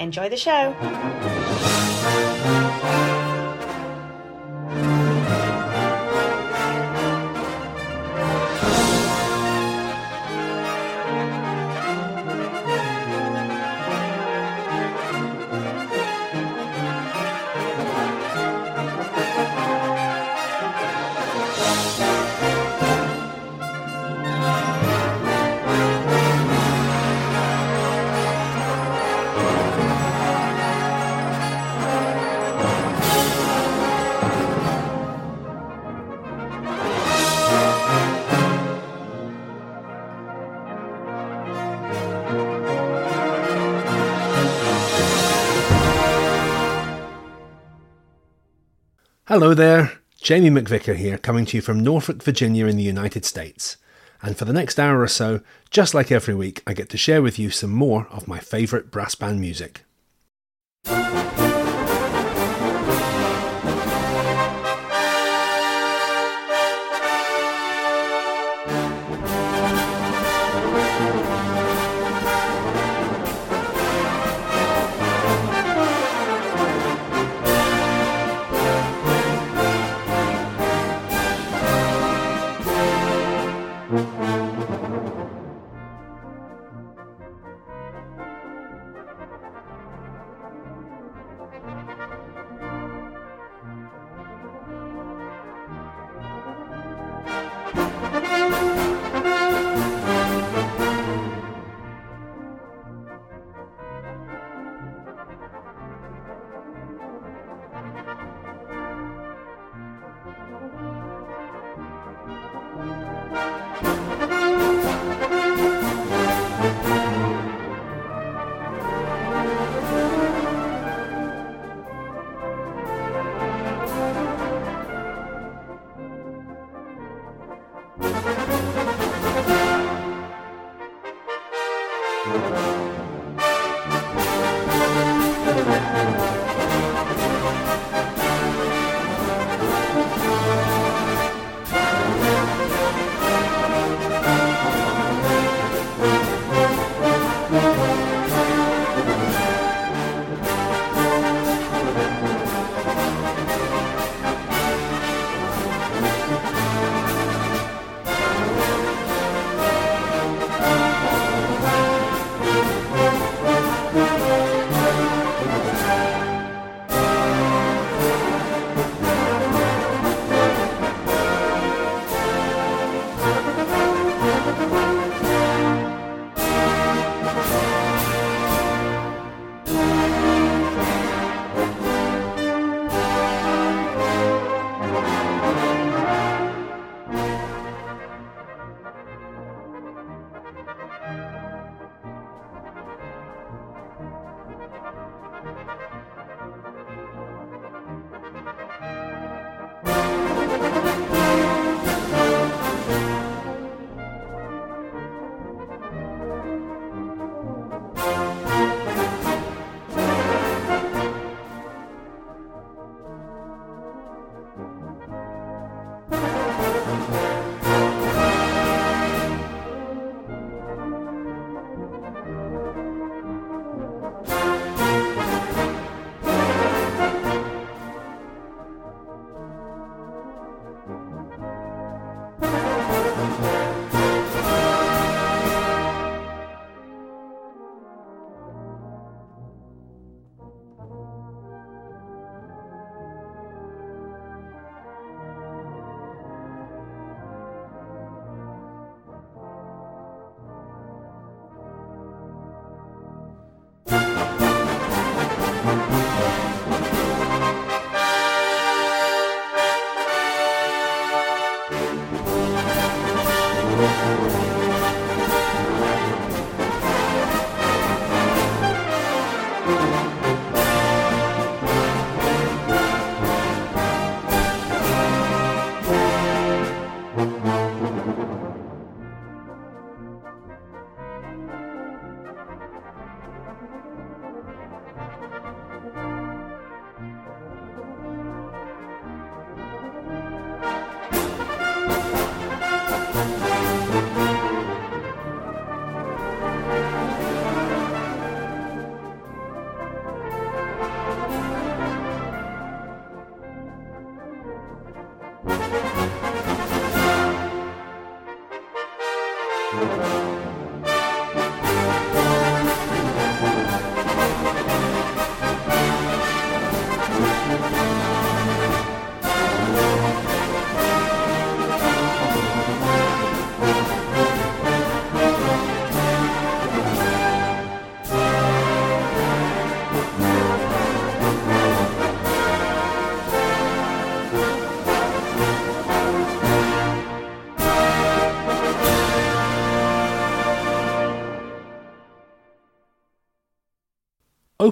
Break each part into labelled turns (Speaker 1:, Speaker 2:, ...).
Speaker 1: Enjoy the show.
Speaker 2: Hello there, Jamie McVicar here, coming to you from Norfolk, Virginia, in the United States. And for the next hour or so, just like every week, I get to share with you some more of my favourite brass band music.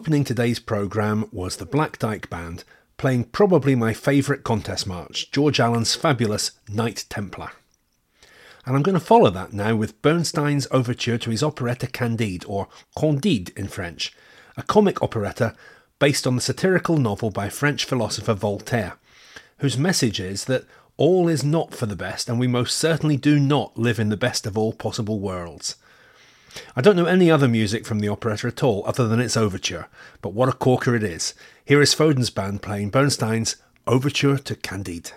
Speaker 2: Opening today's programme was the Black Dyke Band, playing probably my favourite contest march, George Allan's fabulous Knight Templar. And I'm going to follow that now with Bernstein's overture to his operetta Candide, or Candide in French, a comic operetta based on the satirical novel by French philosopher Voltaire, whose message is that all is not for the best, and we most certainly do not live in the best of all possible worlds. I don't know any other music from the operetta at all, other than its overture, but what a corker it is. Here is Foden's band playing Bernstein's Overture to Candide.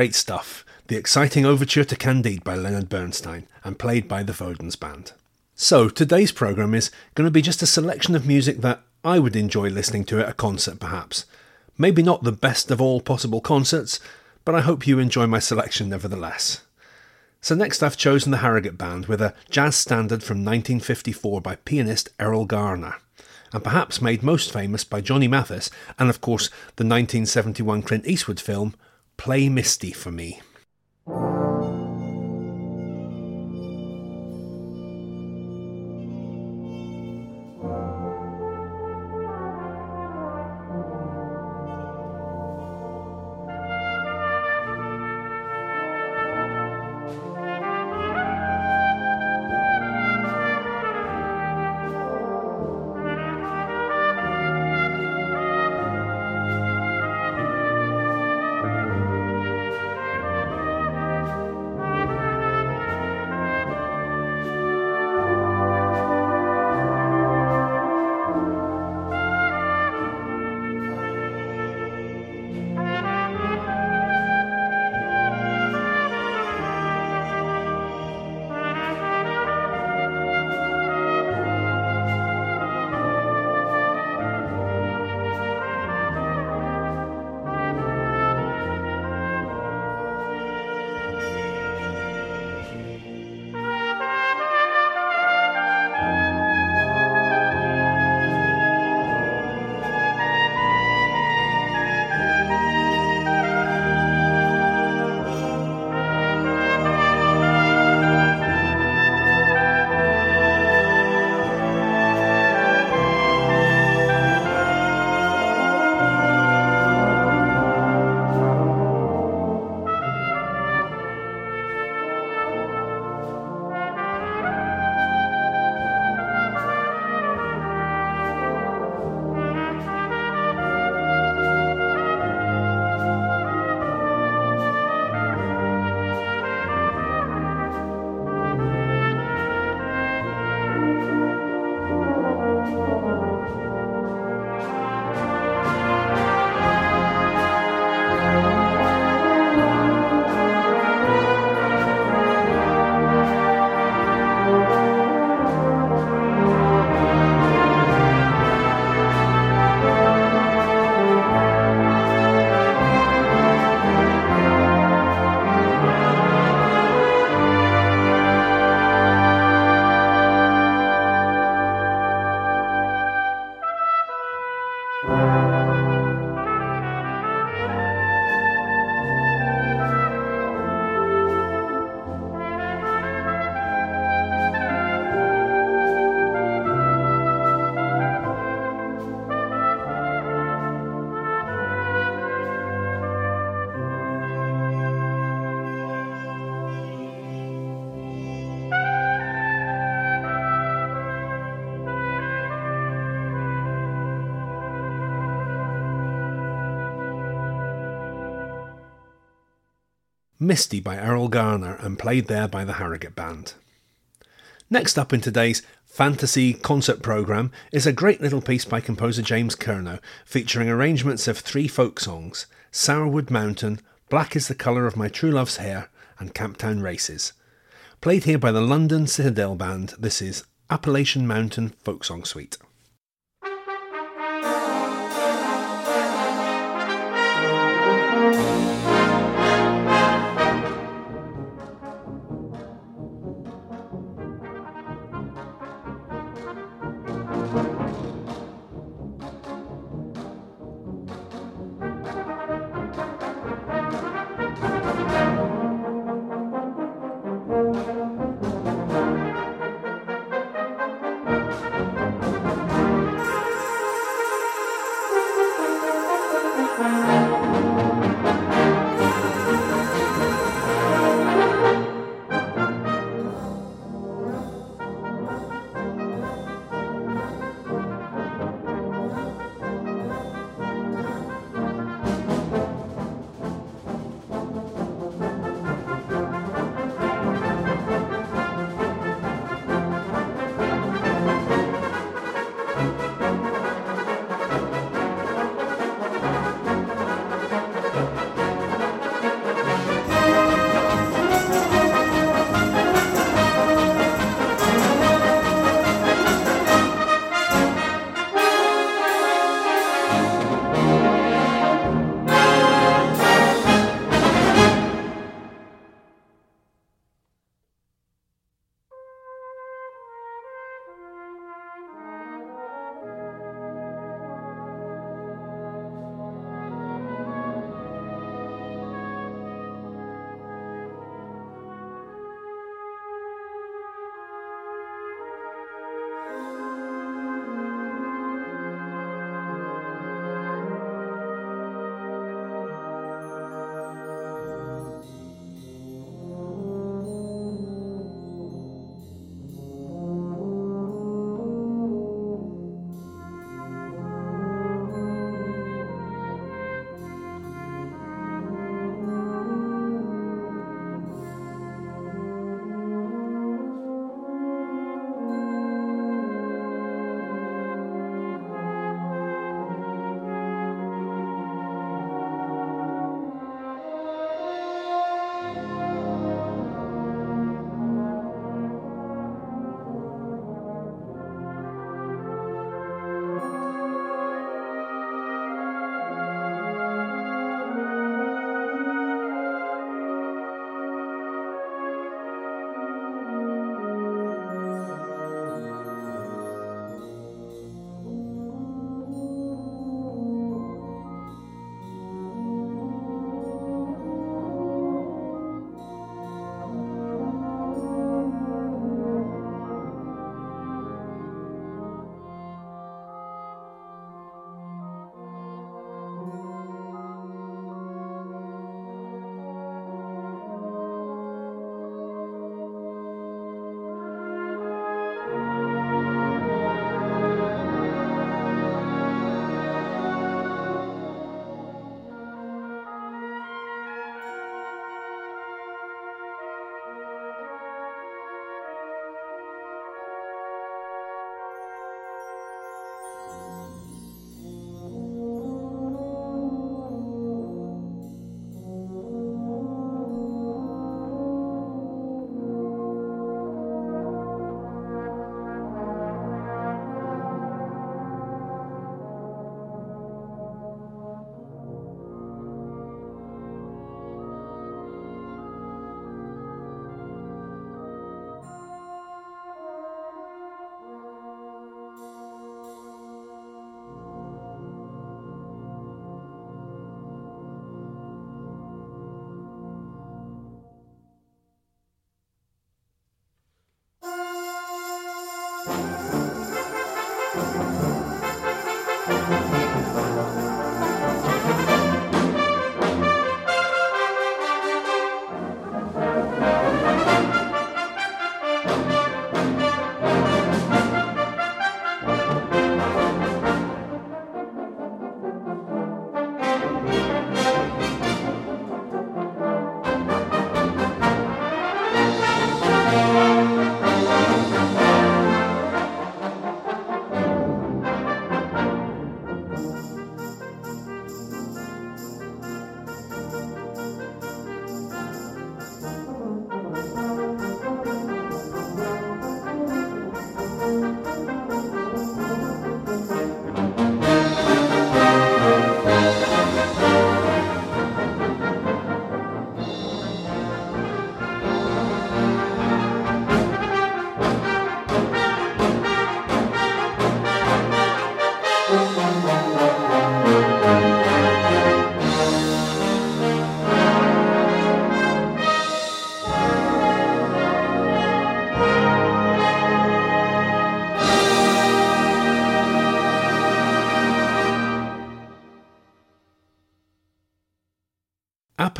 Speaker 2: Great stuff. The exciting overture to Candide by Leonard Bernstein and played by the Fodens Band. So, today's programme is going to be just a selection of music that I would enjoy listening to at a concert, perhaps. Maybe not the best of all possible concerts, but I hope you enjoy my selection nevertheless. So, next I've chosen the Harrogate Band with a jazz standard from 1954 by pianist Erroll Garner, and perhaps made most famous by Johnny Mathis and, of course, the 1971 Clint Eastwood film Play Misty for Me. Misty by Erroll Garner and played there by the Harrogate Band. Next up in today's fantasy concert programme is a great little piece by composer James Curnow featuring arrangements of three folk songs Sourwood Mountain, Black is the Colour of My True Love's Hair, and Camptown Races. Played here by the London Citadel Band, this is Appalachian Mountain Folk Song Suite.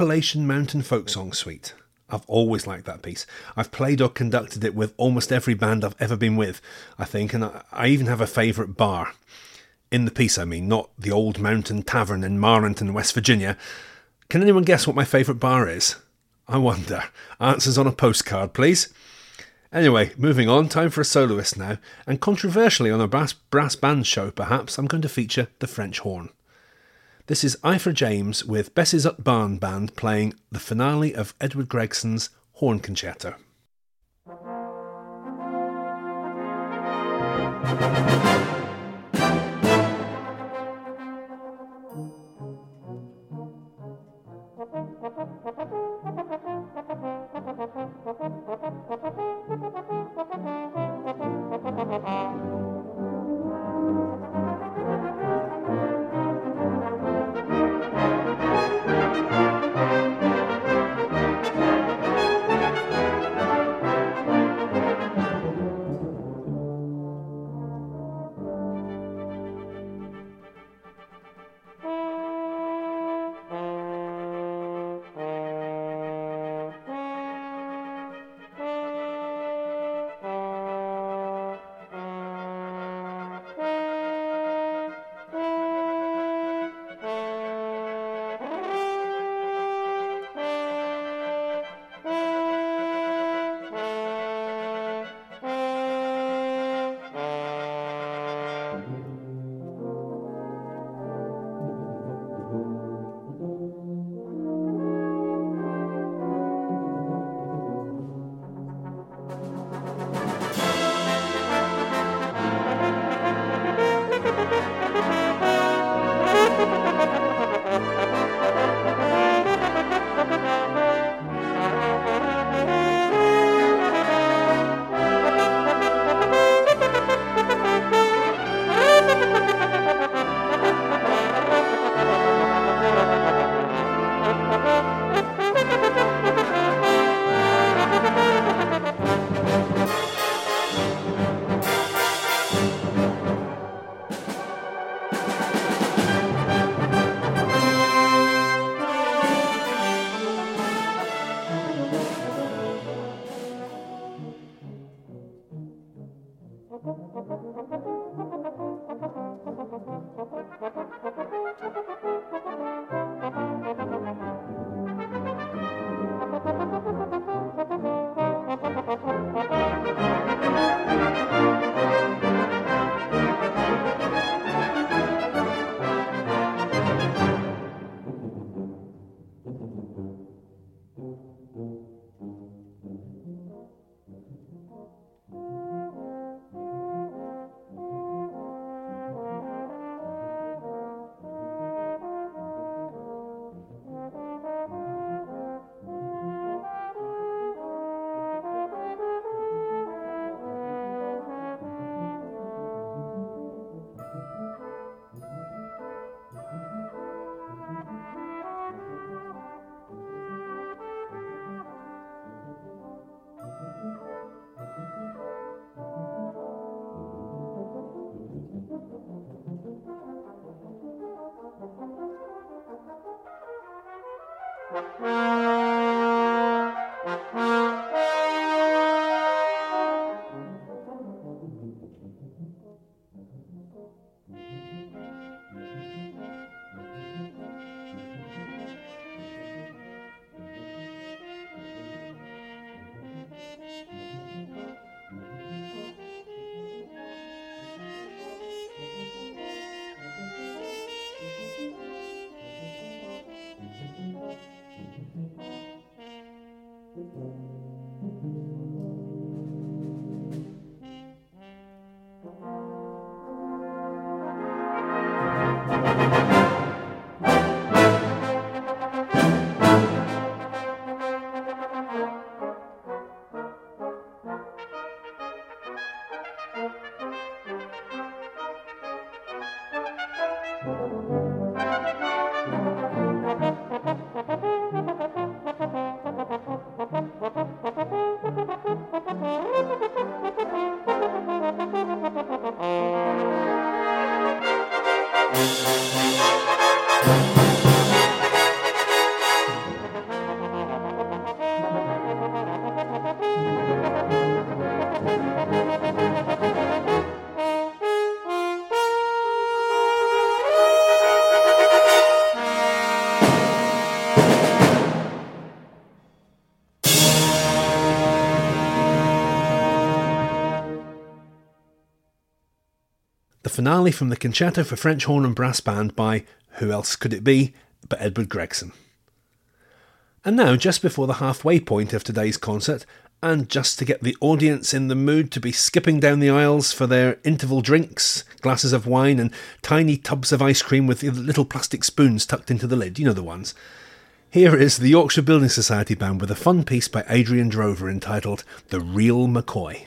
Speaker 2: Appalachian Mountain Folk Song Suite. I've always liked that piece. I've played or conducted it with almost every band I've ever been with, I think, and I, even have a favourite bar. In the piece, I mean, not the Old Mountain Tavern in Marrenton, West Virginia. Can anyone guess what my favourite bar is? I wonder. Answers on a postcard, please. Anyway, moving on, time for a soloist now, and controversially on a brass, brass band show perhaps, I'm going to feature the French horn. This is Ifor James with Bessie's Barn Band playing the finale of Edward Gregson's Horn Concerto. Mm-hmm. Finale from the Concerto for French Horn and Brass Band by who else could it be but Edward Gregson. And now, just before the halfway point of today's concert, and just to get the audience in the mood to be skipping down the aisles for their interval drinks, glasses of wine, and tiny tubs of ice cream with little plastic spoons tucked into the lid, you know the ones. Here is the Yorkshire Building Society Band with a fun piece by Adrian Drover entitled The Real McCoy.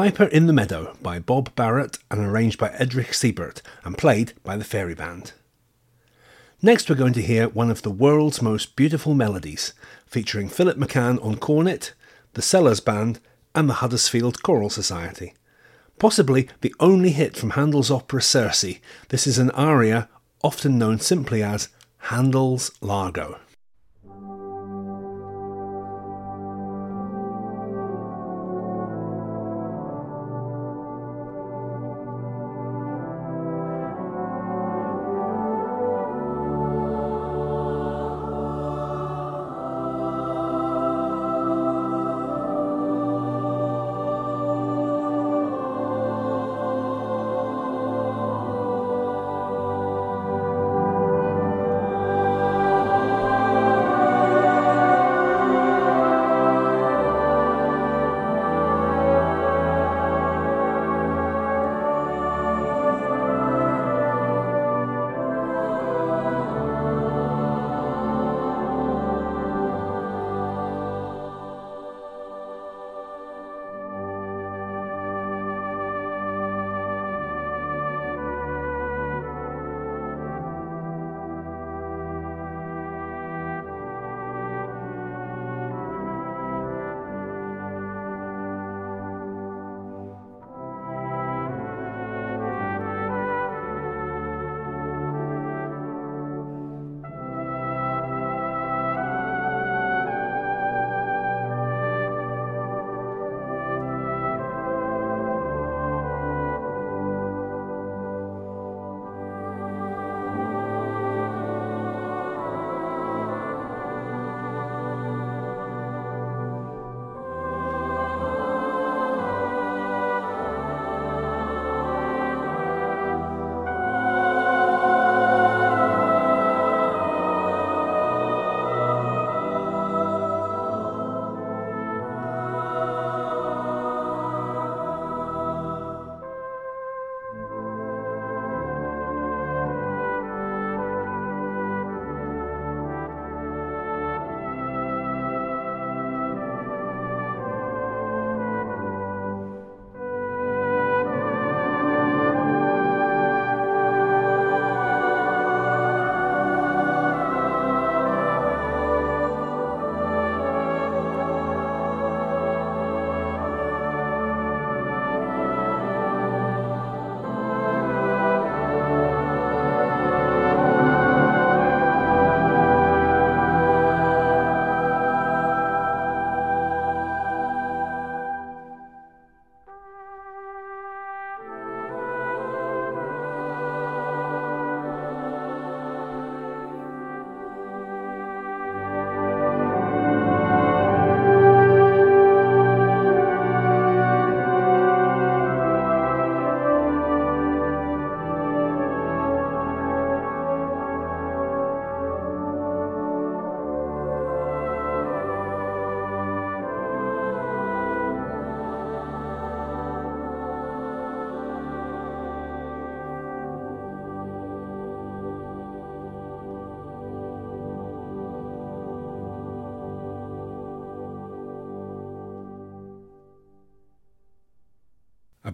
Speaker 2: Piper in the Meadow by Bob Barrett and arranged by Edrich Siebert and played by the Fairey Band. Next, we're going to hear one of the world's most beautiful melodies, featuring Philip McCann on cornet, the Sellers Band, and the Huddersfield Choral Society. Possibly the only hit from Handel's opera Serse, this is an aria often known simply as Handel's Largo.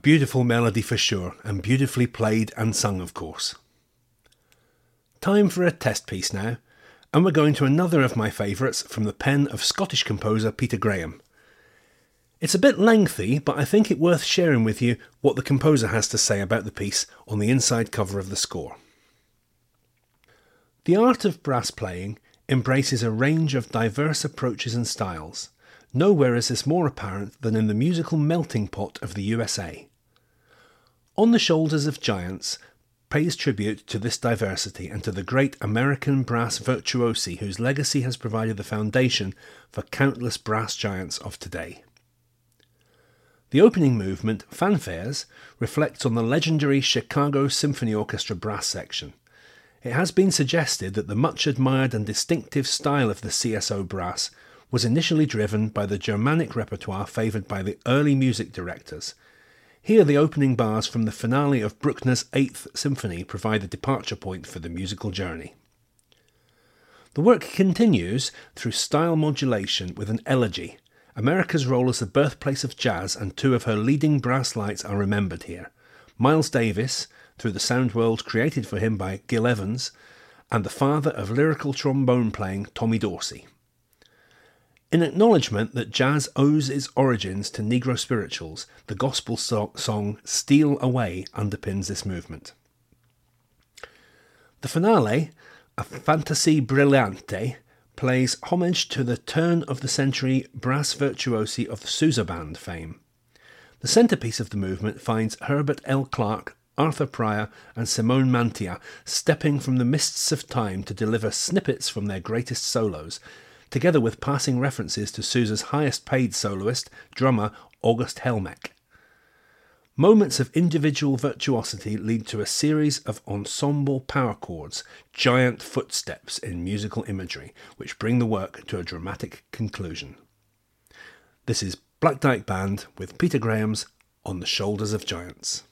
Speaker 2: Beautiful melody for sure, and beautifully played and sung, of course. Time for a test piece now, and we're going to another of my favourites from the pen of Scottish composer Peter Graham. It's a bit lengthy, but I think it worth sharing with you what the composer has to say about the piece on the inside cover of the score. The art of brass playing embraces a range of diverse approaches and styles. Nowhere is this more apparent than in the musical melting pot of the USA. On the Shoulders of Giants pays tribute to this diversity and to the great American brass virtuosi whose legacy has provided the foundation for countless brass giants of today. The opening movement, Fanfares, reflects on the legendary Chicago Symphony Orchestra brass section. It has been suggested that the much admired and distinctive style of the CSO brass was initially driven by the Germanic repertoire favoured by the early music directors. Here, the opening bars from the finale of Bruckner's Eighth Symphony provide the departure point for the musical journey. The work continues through style modulation with an elegy, America's role as the birthplace of jazz and two of her leading brass lights are remembered here. Miles Davis, through the sound world created for him by Gil Evans, and the father of lyrical trombone playing Tommy Dorsey. In acknowledgement that jazz owes its origins to Negro spirituals, the gospel so- song Steal Away underpins this movement. The finale, a fantasy brillante, plays homage to the turn of the century brass virtuosi of the Sousa Band fame. The centerpiece of the movement finds Herbert L. Clarke, Arthur Pryor, and Simone Mantia stepping from the mists of time to deliver snippets from their greatest solos, together with passing references to Sousa's highest paid soloist, drummer August Helmecke. Moments of individual virtuosity lead to a series of ensemble power chords, giant footsteps in musical imagery, which bring the work to a dramatic conclusion. This is Black Dyke Band with Peter Graham's On the Shoulders of Giants.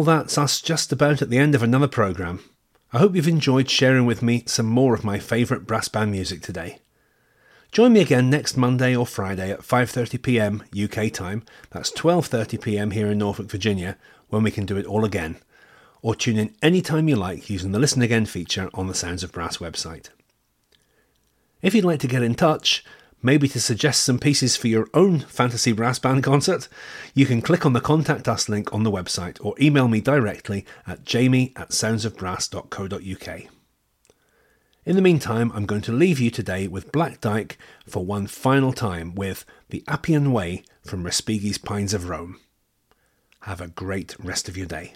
Speaker 2: Well, that's us just about at the end of another programme. I hope you've enjoyed sharing with me some more of my favourite brass band music today. Join me again next Monday or Friday at 5:30 p.m. UK time. That's 12:30 p.m. here in Norfolk, Virginia, when we can do it all again. Or tune in anytime you like using the Listen Again feature on the Sounds of Brass website. If you'd like to get in touch, maybe to suggest some pieces for your own fantasy brass band concert, you can click on the Contact Us link on the website or email me directly at jamie at soundsofbrass.co.uk. In the meantime, I'm going to leave you today with Black Dyke for one final time with The Appian Way from Respighi's Pines of Rome. Have a great rest of your day.